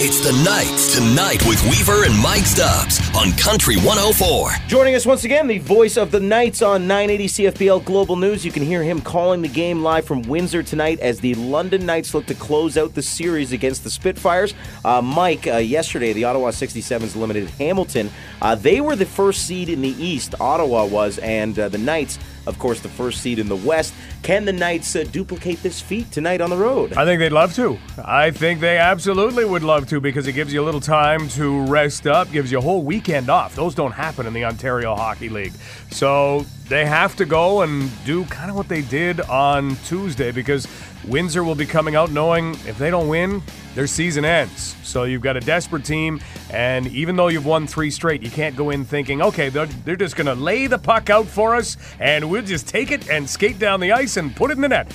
It's the Knights tonight with Weaver and Mike Stubbs on Country 104. Joining us once again, the voice of the Knights on 980 CFPL Global News. You can hear him calling the game live from Windsor tonight as the London Knights look to close out the series against the Spitfires. Uh, Mike, uh, yesterday the Ottawa 67s eliminated Hamilton. Uh, they were the first seed in the East, Ottawa was, and uh, the Knights of course, the first seed in the West. Can the Knights uh, duplicate this feat tonight on the road? I think they'd love to. I think they absolutely would love to because it gives you a little time to rest up, gives you a whole weekend off. Those don't happen in the Ontario Hockey League. So they have to go and do kind of what they did on Tuesday because Windsor will be coming out knowing if they don't win, their season ends. So you've got a desperate team, and even though you've won three straight, you can't go in thinking, okay, they're, they're just going to lay the puck out for us, and we'll just take it and skate down the ice and put it in the net.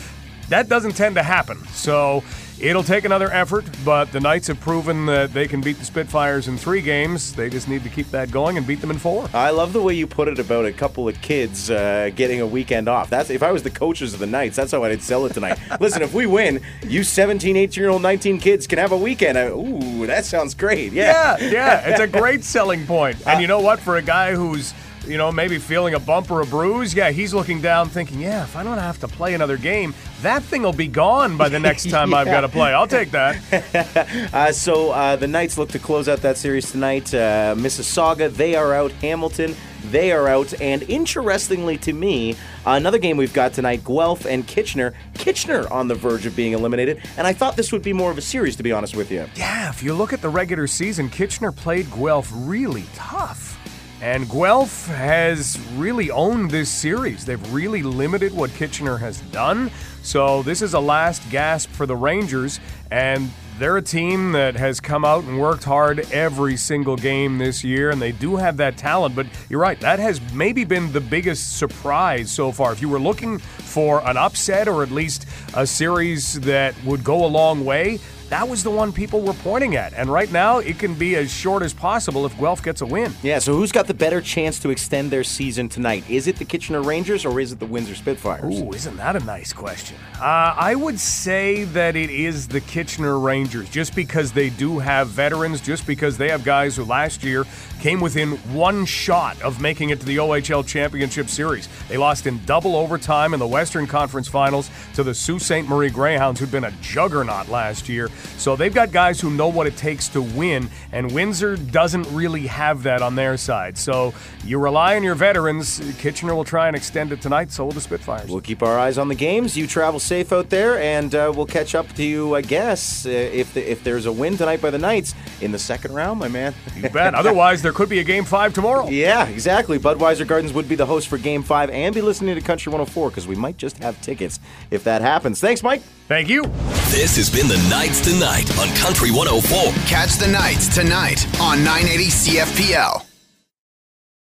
That doesn't tend to happen. So It'll take another effort, but the Knights have proven that they can beat the Spitfires in three games. They just need to keep that going and beat them in four. I love the way you put it about a couple of kids uh, getting a weekend off. That's if I was the coaches of the Knights, that's how I'd sell it tonight. Listen, if we win, you 17, 18 year old, 19 kids can have a weekend. Uh, ooh, that sounds great. Yeah, yeah, yeah. It's a great selling point. And you know what? For a guy who's you know, maybe feeling a bump or a bruise. Yeah, he's looking down thinking, yeah, if I don't have to play another game, that thing will be gone by the next time yeah. I've got to play. I'll take that. uh, so uh, the Knights look to close out that series tonight. Uh, Mississauga, they are out. Hamilton, they are out. And interestingly to me, another game we've got tonight Guelph and Kitchener. Kitchener on the verge of being eliminated. And I thought this would be more of a series, to be honest with you. Yeah, if you look at the regular season, Kitchener played Guelph really tough. And Guelph has really owned this series. They've really limited what Kitchener has done. So this is a last gasp for the Rangers, and they're a team that has come out and worked hard every single game this year, and they do have that talent. But you're right, that has maybe been the biggest surprise so far. If you were looking for an upset or at least a series that would go a long way, that was the one people were pointing at. And right now, it can be as short as possible if Guelph gets a win. Yeah, so who's got the better chance to extend their season tonight? Is it the Kitchener Rangers or is it the Windsor Spitfires? Ooh, isn't that a nice question? Uh, I would say that it is the Kitchener Rangers, just because they do have veterans, just because they have guys who last year came within one shot of making it to the OHL Championship Series. They lost in double overtime in the Western Conference Finals to the Sault Ste. Marie Greyhounds, who'd been a juggernaut last year. So they've got guys who know what it takes to win, and Windsor doesn't really have that on their side. So you rely on your veterans. Kitchener will try and extend it tonight, so will the Spitfires. We'll keep our eyes on the games. You travel safe out there, and uh, we'll catch up to you, I guess, uh, if, the, if there's a win tonight by the Knights in the second round, my man. you bet. Otherwise, there could be a game five tomorrow. Yeah, exactly. Budweiser Gardens would be the host for game five and be listening to Country 104 because we might just have tickets if that happens. Thanks, Mike. Thank you. This has been the Knights Tonight on Country 104. Catch the Knights tonight on 980 CFPL.